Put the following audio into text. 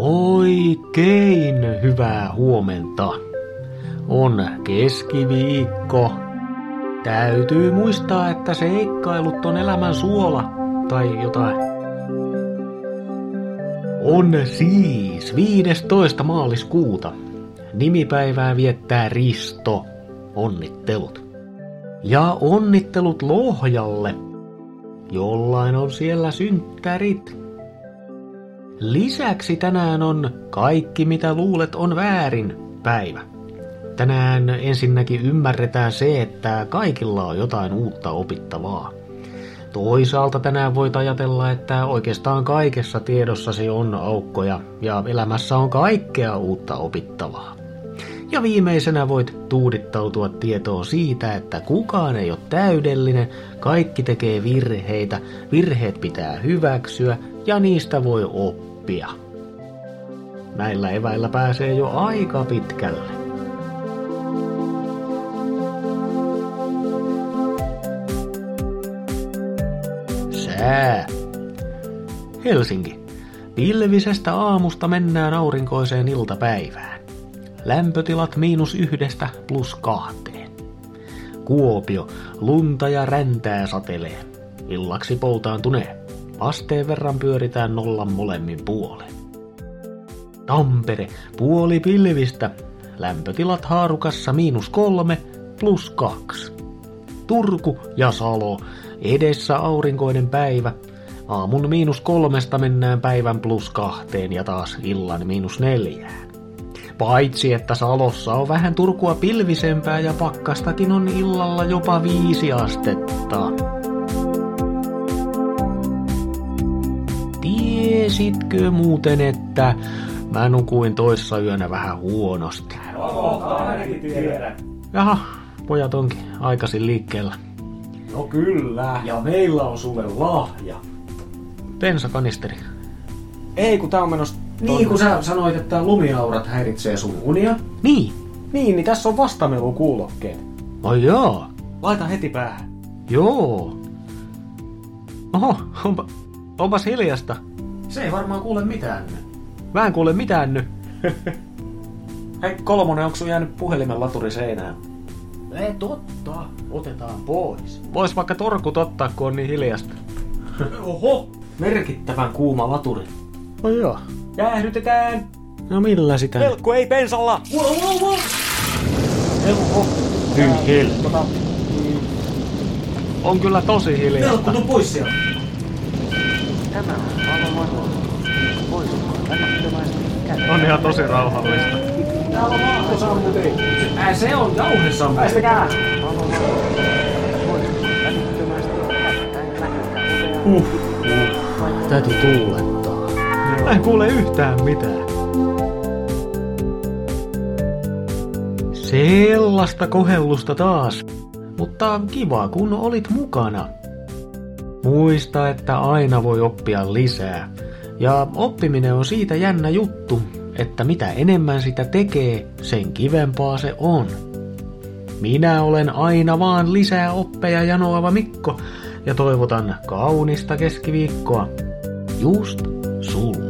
Oikein hyvää huomenta. On keskiviikko. Täytyy muistaa, että seikkailut on elämän suola tai jotain. On siis 15. maaliskuuta. Nimipäivää viettää Risto. Onnittelut. Ja onnittelut Lohjalle. Jollain on siellä synttärit. Lisäksi tänään on kaikki mitä luulet on väärin päivä. Tänään ensinnäkin ymmärretään se, että kaikilla on jotain uutta opittavaa. Toisaalta tänään voit ajatella, että oikeastaan kaikessa tiedossasi on aukkoja ja elämässä on kaikkea uutta opittavaa. Ja viimeisenä voit tuudittautua tietoon siitä, että kukaan ei ole täydellinen, kaikki tekee virheitä, virheet pitää hyväksyä ja niistä voi oppia. Näillä eväillä pääsee jo aika pitkälle. Sää. Helsinki. Pilvisestä aamusta mennään aurinkoiseen iltapäivään. Lämpötilat miinus yhdestä plus kahteen. Kuopio, lunta ja räntää satelee. Illaksi poutaantunee. Asteen verran pyöritään nollan molemmin puolen. Tampere, puoli pilvistä. Lämpötilat haarukassa miinus kolme plus kaksi. Turku ja Salo, edessä aurinkoinen päivä. Aamun miinus kolmesta mennään päivän plus kahteen ja taas illan miinus neljään. Paitsi että Salossa on vähän Turkua pilvisempää ja pakkastakin on illalla jopa viisi astetta. Tiesitkö muuten, että mä nukuin toissa yönä vähän huonosti? Jaha, pojat onkin aikaisin liikkeellä. No kyllä. Ja meillä on sulle lahja. Bensakanisteri. Ei, kun tää on menossa... Niin, kun sä sanoit, että lumiaurat häiritsee sun unia. Niin. Niin, niin tässä on vastamelu kuulokkeet. Ai joo. Laita heti päähän. Joo. Oho, onpa, onpas hiljasta. Se ei varmaan kuule mitään nyt. Mä en kuule mitään nyt. Hei, kolmonen, onko sun jäänyt puhelimen laturi seinään? Ei totta. Otetaan pois. Vois vaikka torkut ottaa, kun on niin hiljasta. Oho! Merkittävän kuuma laturi. No joo. Jäähdytetään! No millä sitä? Helkku ei pensalla! Wow, wow, wow. Helkku. Hyi hel. Tota, On kyllä tosi hiljasta. Helkku, tuu pois sieltä. Tämä on välittömästi käydä? On ihan tosi rauhallista. Täällä on vaatesammutin. Ää, se on jauhesammutin. Päästäkää! Uh, uh. Täytyy tuulettaa. Mä en kuule yhtään mitään. Sellaista kohellusta taas. Mutta kiva, kun olit mukana. Muista, että aina voi oppia lisää. Ja oppiminen on siitä jännä juttu, että mitä enemmän sitä tekee, sen kivempaa se on. Minä olen aina vaan lisää oppeja janoava Mikko ja toivotan kaunista keskiviikkoa. Just sulle.